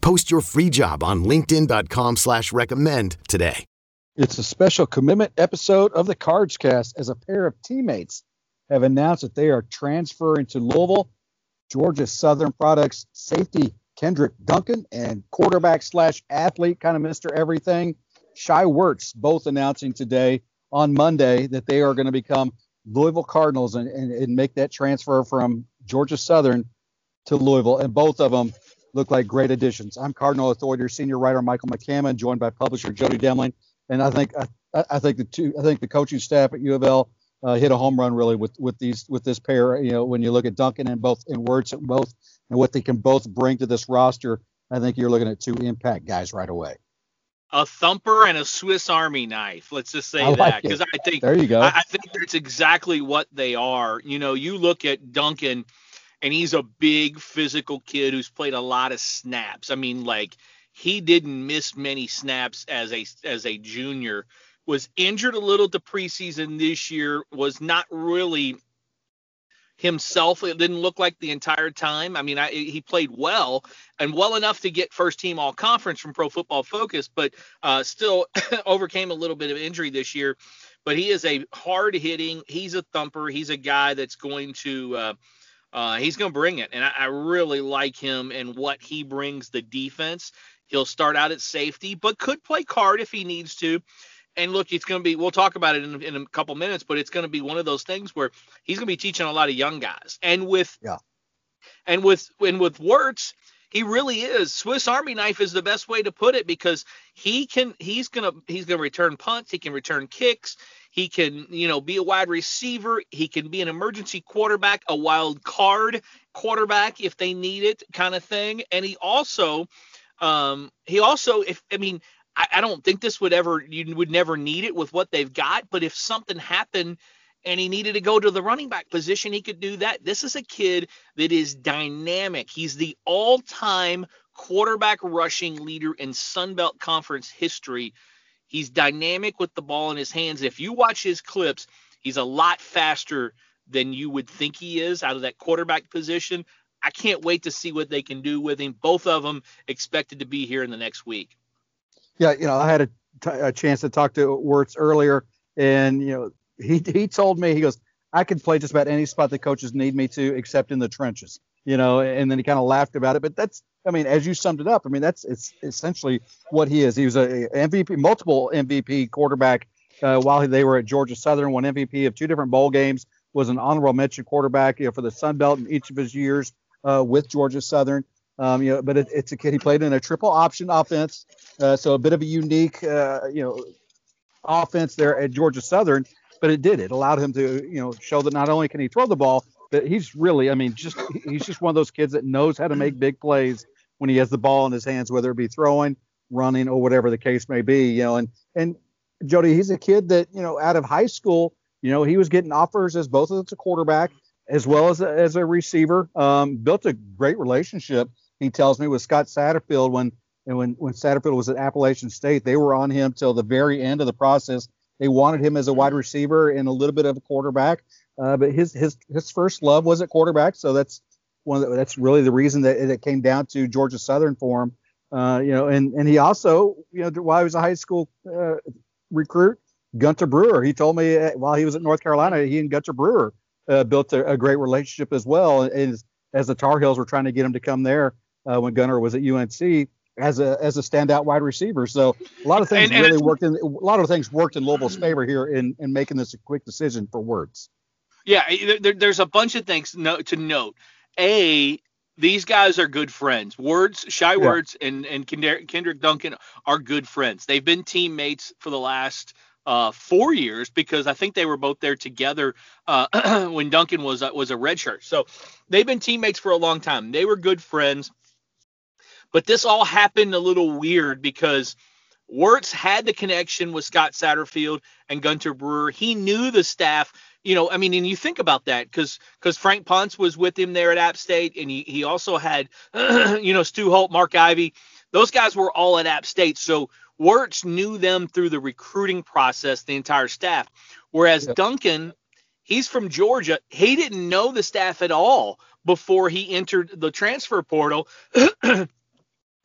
Post your free job on LinkedIn.com slash recommend today. It's a special commitment episode of the Cards Cast as a pair of teammates have announced that they are transferring to Louisville. Georgia Southern Products safety Kendrick Duncan and quarterback slash athlete, kind of Mr. Everything, Shai Werts, both announcing today on Monday that they are going to become Louisville Cardinals and, and, and make that transfer from Georgia Southern to Louisville. And both of them look like great additions. I'm Cardinal Authority senior writer Michael McCammon, joined by publisher Jody Demling. And I think I, I think the two I think the coaching staff at U of L uh, hit a home run really with with these with this pair. You know, when you look at Duncan and both and Werts and both and what they can both bring to this roster, I think you're looking at two impact guys right away. A thumper and a Swiss Army knife. Let's just say like that because I think there you go. I, I think that's exactly what they are. You know, you look at Duncan and he's a big physical kid who's played a lot of snaps. I mean, like he didn't miss many snaps as a as a junior. Was injured a little to preseason this year. Was not really himself. It didn't look like the entire time. I mean, I, he played well and well enough to get first team all conference from Pro Football Focus, but uh, still overcame a little bit of injury this year. But he is a hard hitting. He's a thumper. He's a guy that's going to. Uh, uh, he's going to bring it, and I, I, really like him and what he brings the defense. He'll start out at safety, but could play card if he needs to. And look, it's going to be. We'll talk about it in, in a couple minutes, but it's going to be one of those things where he's going to be teaching a lot of young guys. And with yeah, and with and with Werts, he really is. Swiss Army knife is the best way to put it because he can. He's gonna. He's gonna return punts. He can return kicks. He can, you know, be a wide receiver. He can be an emergency quarterback, a wild card quarterback if they need it, kind of thing. And he also, um, he also, if I mean, I, I don't think this would ever, you would never need it with what they've got. But if something happened and he needed to go to the running back position, he could do that. This is a kid that is dynamic. He's the all-time quarterback rushing leader in Sun Belt Conference history He's dynamic with the ball in his hands. If you watch his clips, he's a lot faster than you would think he is out of that quarterback position. I can't wait to see what they can do with him. Both of them expected to be here in the next week. Yeah, you know, I had a, t- a chance to talk to Werts earlier, and you know, he he told me he goes, I can play just about any spot the coaches need me to, except in the trenches. You know, and then he kind of laughed about it, but that's I mean, as you summed it up, I mean, that's it's essentially what he is. He was a MVP, multiple MVP quarterback uh, while they were at Georgia Southern, won MVP of two different bowl games, was an honorable mention quarterback, you know, for the Sun Belt in each of his years uh, with Georgia Southern. Um, you know, but it, it's a kid. He played in a triple option offense, uh, so a bit of a unique, uh, you know, offense there at Georgia Southern. But it did. It allowed him to, you know, show that not only can he throw the ball, but he's really, I mean, just he's just one of those kids that knows how to make big plays when he has the ball in his hands, whether it be throwing, running, or whatever the case may be. You know, and and Jody, he's a kid that you know out of high school, you know, he was getting offers as both as a quarterback as well as a, as a receiver. Um, built a great relationship. He tells me with Scott Satterfield when and when when Satterfield was at Appalachian State, they were on him till the very end of the process. They wanted him as a wide receiver and a little bit of a quarterback, uh, but his his his first love was at quarterback. So that's one the, that's really the reason that it came down to Georgia Southern for him. Uh, you know, and and he also, you know, while he was a high school uh, recruit, Gunter Brewer. He told me uh, while he was at North Carolina, he and Gunter Brewer uh, built a, a, great relationship as well. And as, as, the Tar Heels were trying to get him to come there uh, when Gunter was at UNC as a as a standout wide receiver. So a lot of things and, and really worked in a lot of things worked in Louisville's favor here in in making this a quick decision for Werts. Yeah, there, there's a bunch of things to note. A, these guys are good friends. Werts, Shai yeah. Werts, and and Kendrick Duncan are good friends. They've been teammates for the last uh, four years because I think they were both there together uh, when Duncan was uh, was a redshirt. So they've been teammates for a long time. They were good friends. But this all happened a little weird because Werts had the connection with Scott Satterfield and Gunter Brewer. He knew the staff. You know, I mean, and you think about that because because Frank Ponce was with him there at App State, and he, he also had, you know, Stu Holt, Mark Ivey. Those guys were all at App State. So Werts knew them through the recruiting process, the entire staff. Whereas yep. Duncan, he's from Georgia. He didn't know the staff at all before he entered the transfer portal.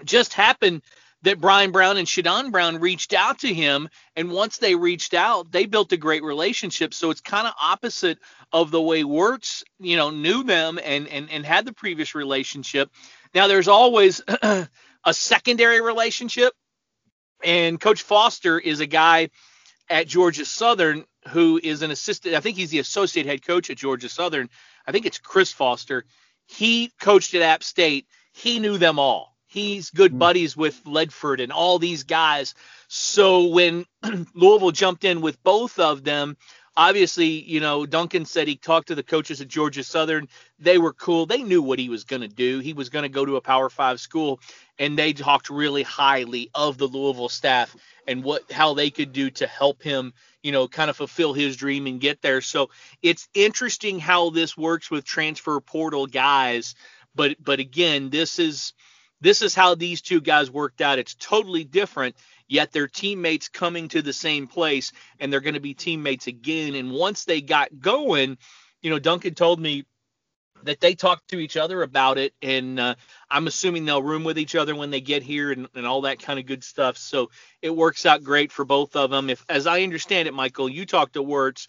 Just happened that Bryan Brown and Shadon Brown reached out to him, and once they reached out, they built a great relationship. So it's kind of opposite of the way Werts, you know, knew them and and and had the previous relationship. Now there's always a secondary relationship, and Coach Foster is a guy at Georgia Southern who is an assistant. I think he's the associate head coach at Georgia Southern. I think it's Chris Foster. He coached at App State. He knew them all He's good hmm. buddies with Ledford and all these guys. So when Louisville jumped in with both of them, obviously, you know, Duncan said he talked to the coaches at Georgia Southern. They were cool. They knew what he was going to do. He was going to go to a Power Five school, and they talked really highly of the Louisville staff and what how they could do to help him, you know, kind of fulfill his dream and get there. So it's interesting how this works with transfer portal guys. But but again, this is this is how these two guys worked out. It's totally different, yet they're teammates coming to the same place, and they're going to be teammates again. And once they got going, you know, Duncan told me that they talked to each other about it, and uh, I'm assuming they'll room with each other when they get here and, and all that kind of good stuff. So it works out great for both of them. If, as I understand it, Michael, you talked to Werts.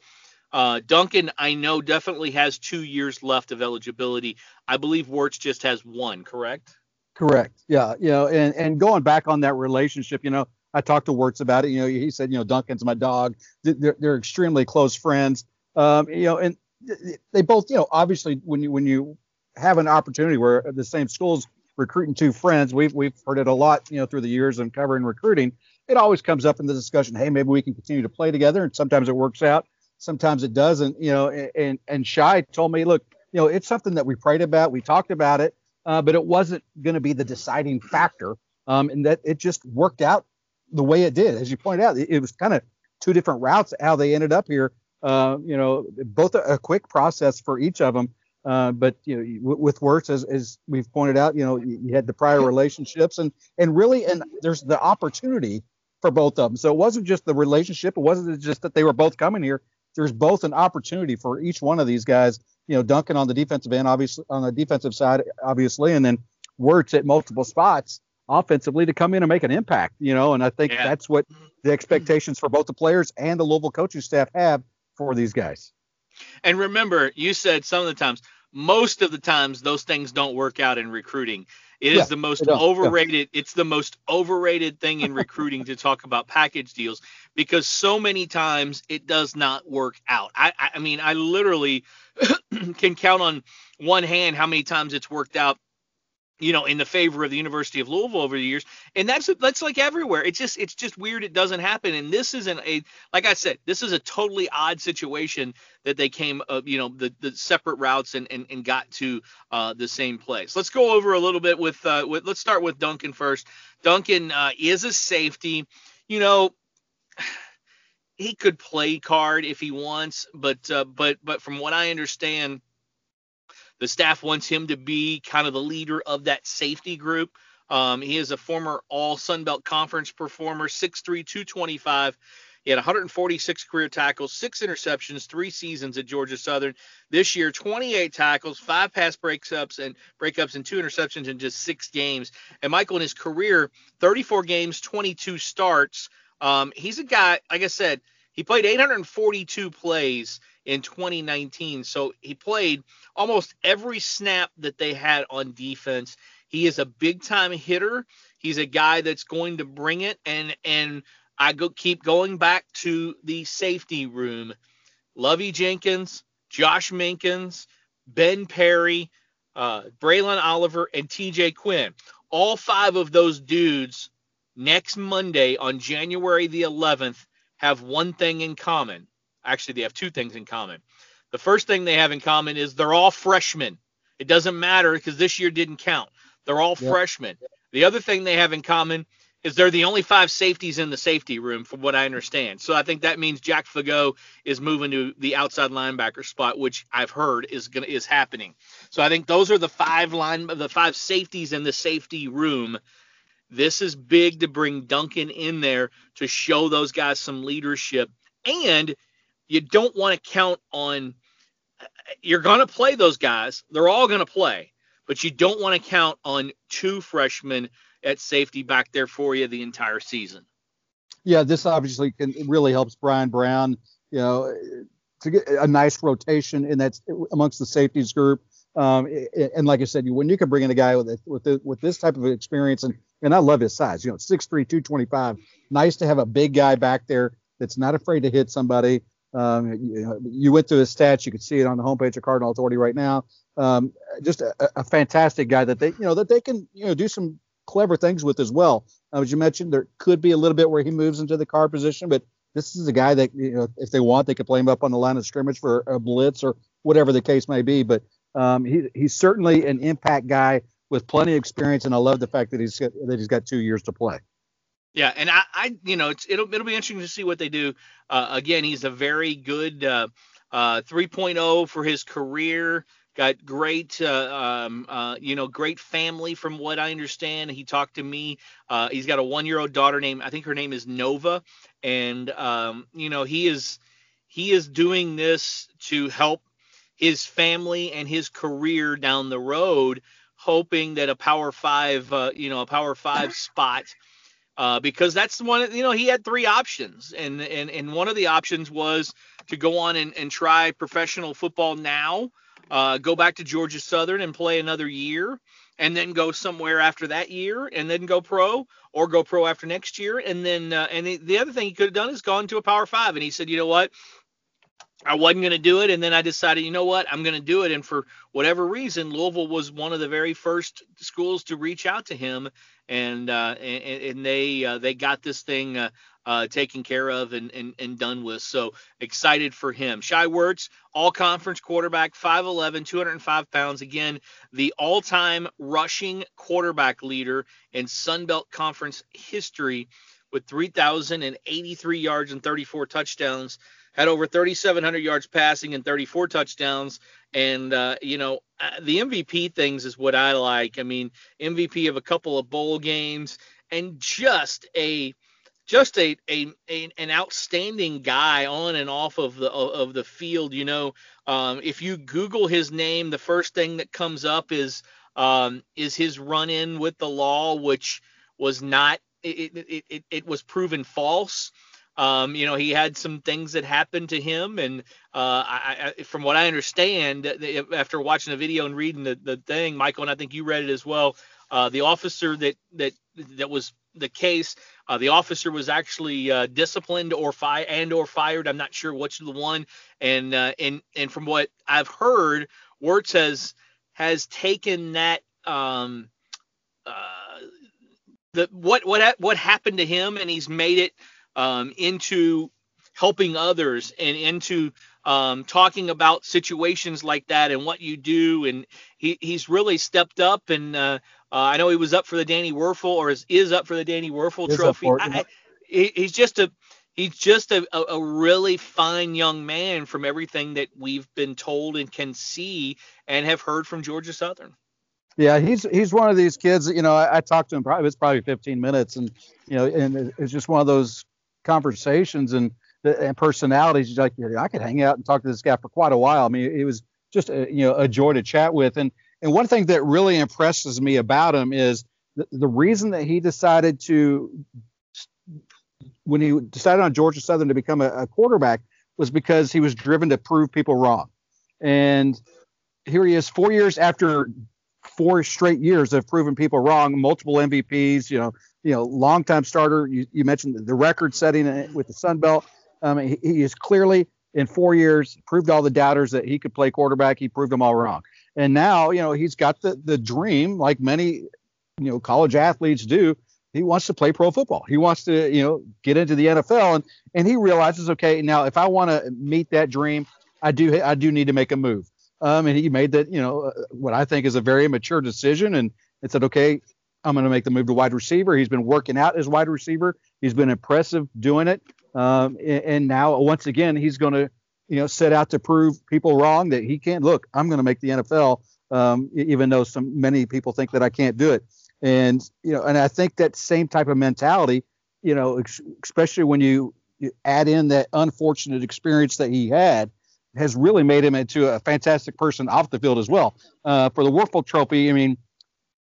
Uh, Duncan, I know, definitely has two years left of eligibility. I believe Werts just has one, correct? Correct. Yeah. You know, and, and going back on that relationship, you know, I talked to Werts about it. You know, he said, you know, Duncan's my dog. They're, they're extremely close friends. Um, you know, and they both, you know, obviously when you when you have an opportunity where the same schools recruiting two friends, we've we've heard it a lot, you know, through the years of covering recruiting. It always comes up in the discussion. Hey, maybe we can continue to play together, and sometimes it works out, sometimes it doesn't. You know, and and Shai told me, look, you know, it's something that we prayed about, we talked about it uh, but it wasn't going to be the deciding factor. Um, and that it just worked out the way it did. As you pointed out, it, it was kind of two different routes how they ended up here. Uh, you know, both a, a, quick process for each of them. Uh, but you know, with Werts, as, as we've pointed out, you know, you, you had the prior relationships and and really, and there's the opportunity for both of them. So it wasn't just the relationship. It wasn't just that they were both coming here. There's both an opportunity for each one of these guys you know, Duncan on the defensive end, obviously on the defensive side, obviously, and then Werts at multiple spots offensively to come in and make an impact, you know, and I think yeah. that's what the expectations for both the players and the Louisville coaching staff have for these guys. And remember, you said some of the times, most of the times, those things don't work out in recruiting. It yeah, is the most overrated. Yeah. It's the most overrated thing in recruiting to talk about package deals because so many times it does not work out. I, I, mean, I literally can count on one hand how many times it's worked out you know, in the favor of the University of Louisville over the years. And that's that's like everywhere. It's just it's just weird it doesn't happen. And this isn't a like I said, this is a totally odd situation that they came uh, you know, the the separate routes and and, and got to uh, the same place. Let's go over a little bit with uh with let's start with Duncan first. Duncan uh, is a safety. You know, he could play card if he wants, but uh, but but from what I understand the staff wants him to be kind of the leader of that safety group. Um, he is a former All Sun Belt Conference performer, 6'3", 225. He had 146 career tackles, six interceptions, three seasons at Georgia Southern. This year, 28 tackles, five pass breakups and breakups, and two interceptions in just six games. And Michael, in his career, 34 games, 22 starts. Um, he's a guy, like I said, he played 842 plays in 2019. So he played almost every snap that they had on defense. He is a big time hitter. He's a guy that's going to bring it and and I go keep going back to the safety room. Lovey Jenkins, Josh Minkins, Ben Perry, uh, Braylon Oliver, and TJ Quinn. All five of those dudes next Monday on January the 11th have one thing in common. Actually, they have two things in common. The first thing they have in common is they're all freshmen. It doesn't matter because this year didn't count. They're all freshmen. The other thing they have in common is they're the only five safeties in the safety room, from what I understand. So I think that means Jack Fagot is moving to the outside linebacker spot, which I've heard is gonna is happening. So I think those are the five line the five safeties in the safety room. This is big to bring Duncan in there to show those guys some leadership, and you don't want to count on. You're gonna play those guys; they're all gonna play, but you don't want to count on two freshmen at safety back there for you the entire season. Yeah, this obviously can really helps Bryan Brown, you know, to get a nice rotation in that amongst the safeties group. Um, and like I said, when you can bring in a guy with with with this type of experience, and and I love his size, you know, 6'3", 225. Nice to have a big guy back there that's not afraid to hit somebody. Um, you, you, went through his stats, you can see it on the homepage of Cardinal Authority right now. Um, just a, a, fantastic guy that they, you know, that they can, you know, do some clever things with as well. Uh, as you mentioned, there could be a little bit where he moves into the car position, but this is a guy that you know if they want, they could play him up on the line of scrimmage for a blitz or whatever the case may be. But um, he, he's certainly an impact guy with plenty of experience, and I love the fact that he's got, that he's got two years to play. Yeah, and I, I you know, it'll it'll be interesting to see what they do. Uh, again, he's a very good uh, uh, 3.0 for his career got great uh, um, uh, you know great family from what i understand he talked to me uh, he's got a one year old daughter named i think her name is nova and um, you know he is he is doing this to help his family and his career down the road hoping that a power five uh, you know a power five spot uh, because that's the one you know he had three options. And and and one of the options was to go on and, and try professional football now uh, go back to Georgia Southern and play another year, and then go somewhere after that year, and then go pro, or go pro after next year, and then uh, and the, the other thing he could have done is gone to a Power Five, and he said, you know what, I wasn't going to do it, and then I decided, you know what, I'm going to do it. And for whatever reason, Louisville was one of the very first schools to reach out to him, and uh, and, and, they uh, they got this thing uh, uh, taken care of and, and, and done with. So excited for him. Shai Werts, all conference quarterback, 5'11, 205 pounds. Again, the all time rushing quarterback leader in Sun Belt Conference history with 3,083 yards and 34 touchdowns. Had over 3,700 yards passing and 34 touchdowns. And, uh, you know, uh, the MVP things is what I like. I mean, MVP of a couple of bowl games and just a just a, a, a, an outstanding guy on and off of the of the field. You know, um, if you Google his name, the first thing that comes up is um, is his run-in with the law, which was not it it, it, it was proven false. Um, you know, he had some things that happened to him, and uh, I, I, from what I understand, after watching the video and reading the, the thing, Michael, and I think you read it as well, uh, the officer that that that was the case. Uh, the officer was actually uh, disciplined or fired and or fired. I'm not sure which the one. And uh, and and from what I've heard, Werts has has taken that um, uh, the what what what happened to him, and he's made it um, into helping others and into um, talking about situations like that and what you do. And he, he's really stepped up. And uh, uh, I know he was up for the Danny Wuerffel or is, is up for the Danny Wuerffel trophy. I, he, he's just a he's just a, a, a, really fine young man from everything that we've been told and can see and have heard from Georgia Southern. Yeah, he's he's one of these kids. You know, I, I talked to him probably it's probably 15 minutes, and you know, and it's just one of those conversations and and personalities. Like, I could hang out and talk to this guy for quite a while. I mean, it was just a, you know a joy to chat with. And and one thing that really impresses me about him is the, the reason that he decided to when he decided on Georgia Southern to become a, a quarterback was because he was driven to prove people wrong. And here he is, four years after four straight years of proving people wrong, multiple MVPs, you know, you know, longtime starter. You, you mentioned the record setting with the Sun Belt. Um, he, he is clearly in four years proved all the doubters that he could play quarterback. He proved them all wrong. And now, you know, he's got the the dream, like many, you know, college athletes do. He wants to play pro football. He wants to, you know, get into the NFL. And and he realizes, okay, now if I want to meet that dream, I do I do need to make a move. Um, and he made that, you know, uh, what I think is a very mature decision. And it said, okay, I'm going to make the move to wide receiver. He's been working out as wide receiver. He's been impressive doing it. Um, and, and now once again, he's going to, you know, set out to prove people wrong that he can't. Look, I'm going to make the NFL, um, even though some many people think that I can't do it. And you know, and I think that same type of mentality, you know, especially when you, you add in that unfortunate experience that he had, has really made him into a fantastic person off the field as well. Uh, for the Wuerffel Trophy, I mean,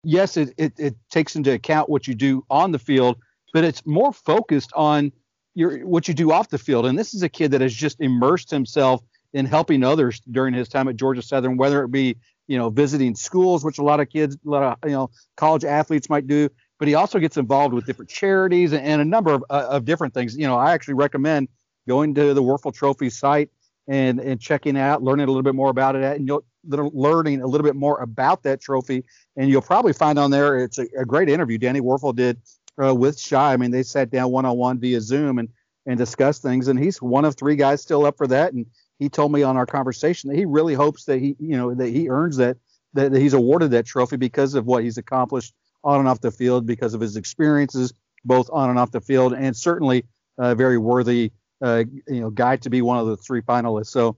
yes, it, it, it takes into account what you do on the field, but it's more focused on your what you do off the field. And this is a kid that has just immersed himself in helping others during his time at Georgia Southern, whether it be you know visiting schools, which a lot of kids, a lot of you know college athletes might do, but he also gets involved with different charities and, and a number of, uh, of different things. You know, I actually recommend going to the Wuerffel Trophy site and and checking out, learning a little bit more about it, and you'll learning a little bit more about that trophy, and you'll probably find on there it's a, a great interview Danny Wuerffel did uh, with Shai. I mean, they sat down one on one via Zoom and and discussed things, and he's one of three guys still up for that. And he told me on our conversation that he really hopes that he, you know, that he earns that that, that he's awarded that trophy because of what he's accomplished on and off the field, because of his experiences both on and off the field, and certainly a very worthy uh, you know guy to be one of the three finalists. So,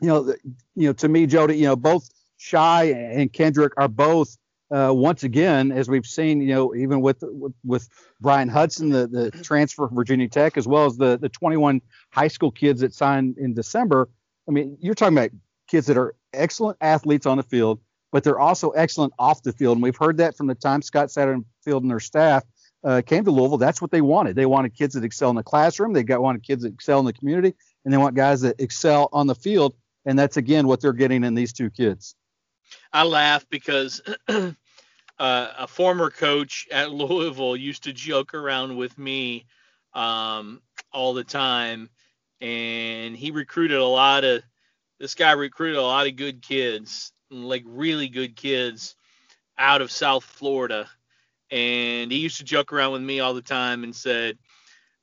you know, you know, to me, Jody, you know, both Shai and Kendrick are both uh, once again, as we've seen, you know, even with with, with Bryan Hudson, the, the transfer from Virginia Tech, as well as the the 21 high school kids that signed in December. I mean, you're talking about kids that are excellent athletes on the field, but they're also excellent off the field. And we've heard that from the time Scott Satterfield and their staff uh, came to Louisville. That's what they wanted. They wanted kids that excel in the classroom. They got wanted kids that excel in the community, and they want guys that excel on the field. And that's again what they're getting in these two kids. I laugh because uh, a former coach at Louisville used to joke around with me um, all the time, and he recruited a lot of. This guy recruited a lot of good kids, like really good kids, out of South Florida and he used to joke around with me all the time and said,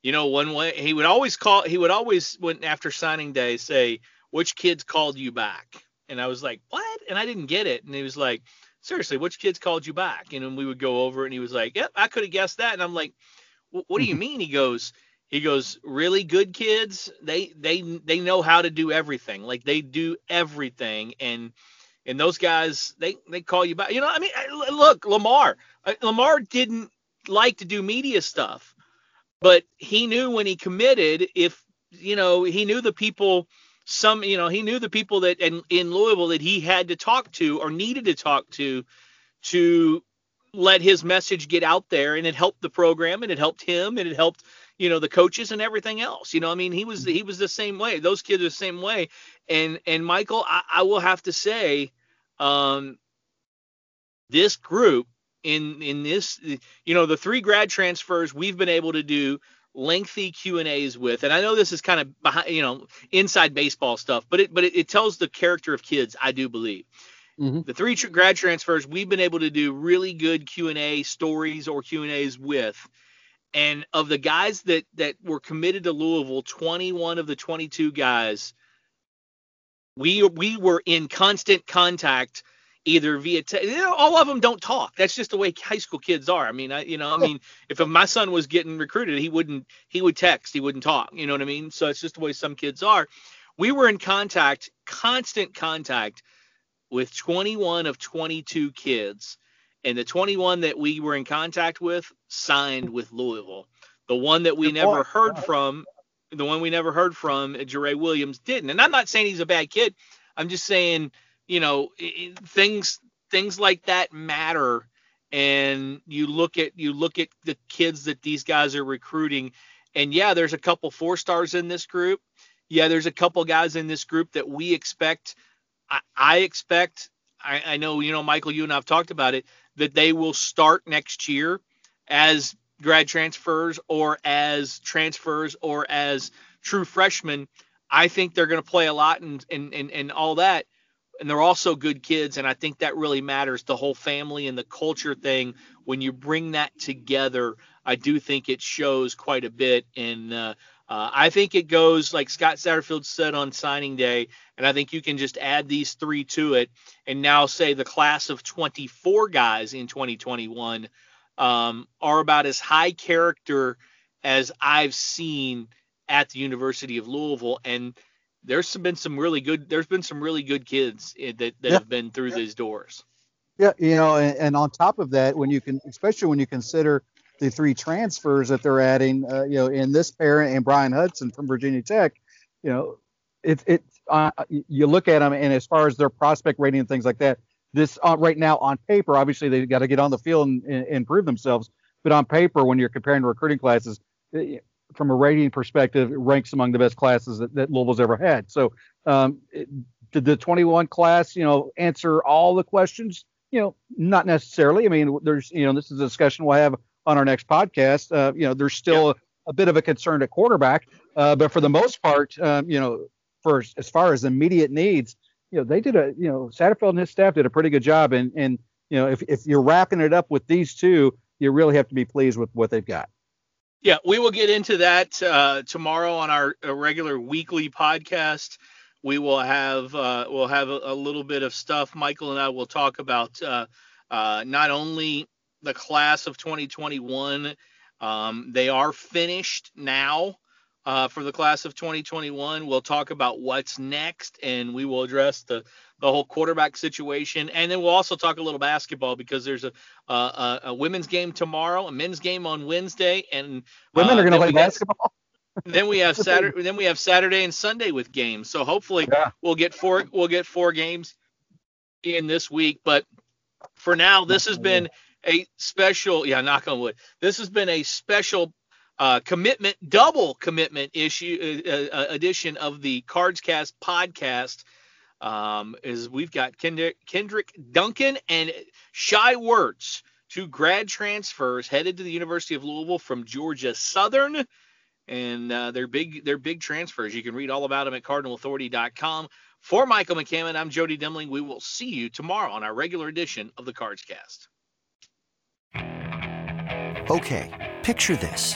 you know, one way he would always call, he would always when after signing day say, which kids called you back? And I was like, what? And I didn't get it. And he was like, seriously, which kids called you back? And then we would go over, and he was like, yep, I could have guessed that. And I'm like, what do you mean? He goes, he goes, really good kids. They they they know how to do everything. Like they do everything, and and those guys they they call you back. You know, I mean, look, Lamar. Lamar didn't like to do media stuff, but he knew when he committed if you know he knew the people some you know he knew the people that in, in Louisville that he had to talk to or needed to talk to to let his message get out there. And it helped the program and it helped him and it helped you know the coaches and everything else. You know i mean he was he was the same way. Those kids are the same way. And and michael i, I will have to say um, this group in in this you know the three grad transfers we've been able to do lengthy Q and A's with, and I know this is kind of behind, you know, inside baseball stuff, but it but it, it tells the character of kids. I do believe mm-hmm. the three tr- grad transfers we've been able to do really good Q and A stories or Q and A's with, and of the guys that that were committed to Louisville, 21 of the 22 guys we we were in constant contact either via te- you know, all of them don't talk. That's just the way high school kids are. I mean I, you know i mean if my son was getting recruited he wouldn't he would text he wouldn't talk you know what i mean? So it's just the way some kids are. We were in contact constant contact with 21 of 22 kids and the 21 that we were in contact with signed with louisville. The one that we Good never heard from the one we never heard from, Jere Williams, didn't. And I'm not saying he's a bad kid. I'm just saying, you know, things things like that matter. And you look at you look at the kids that these guys are recruiting, and yeah, there's a couple four stars in this group. Yeah, there's a couple guys in this group that we expect. I, I expect. I, I know, you know, Michael, you and I've talked about it that they will start next year as grad transfers or as transfers or as true freshmen, I think they're going to play a lot and, and, and, and all that. And they're also good kids. And I think that really matters. The whole family and the culture thing, when you bring that together, I do think it shows quite a bit. And uh, uh, I think it goes like Scott Satterfield said on signing day. And I think you can just add these three to it and now say the class of 24 guys in 2021 um, are about as high character as I've seen at the University of Louisville, and there's been some really good. There's been some really good kids eh, that that yeah. have been through these doors. Yeah, you know, and, and, on top of that, when you can, especially when you consider the three transfers that they're adding, uh, you know, in this pair and Bryan Hudson from Virginia Tech, you know, it it uh, you look at them and as far as their prospect rating and things like that, this uh, right now on paper, obviously they've got to get on the field and, and, and, prove themselves. But on paper, when you're comparing recruiting classes, it, from a rating perspective, ranks among the best classes that, that Louisville's ever had. So um, it, did the 21 class, you know, answer all the questions? You know, not necessarily. I mean, there's, you know, this is a discussion we'll have on our next podcast. Uh, you know, there's still yeah. a, a, bit of a concern at quarterback, uh, but for the most part, um, you know, for as far as immediate needs, you know, they did a, you know, Satterfield and his staff did a pretty good job. And, and you know, if, if you're wrapping it up with these two, you really have to be pleased with what they've got. Yeah, we will get into that uh, tomorrow on our regular weekly podcast. We will have uh, we'll have a, a, little bit of stuff. Michael and I will talk about uh, uh not only the class of 2021. Um, they are finished now uh, for the class of 2021. We'll talk about what's next, and we will address the the whole quarterback situation, and then we'll also talk a little basketball because there's a a, a women's game tomorrow, a men's game on Wednesday, and women uh, are going to play basketball. then we have Saturday. Then we have Saturday and Sunday with games. So hopefully yeah. we'll get four. We'll get four games in this week. But for now, this has been a special. Yeah, knock on wood. This has been a special uh, commitment, double commitment issue uh, uh, edition of the Cards Cast podcast. Um, is we've got Kendrick, Kendrick Duncan and Shai Werts, two grad transfers headed to the University of Louisville from Georgia Southern, and uh, they're big they're big transfers. You can read all about them at CardinalAuthority.com. For Michael McCammon, I'm Jody Demling. We will see you tomorrow on our regular edition of the Cards Cast. Okay, picture this.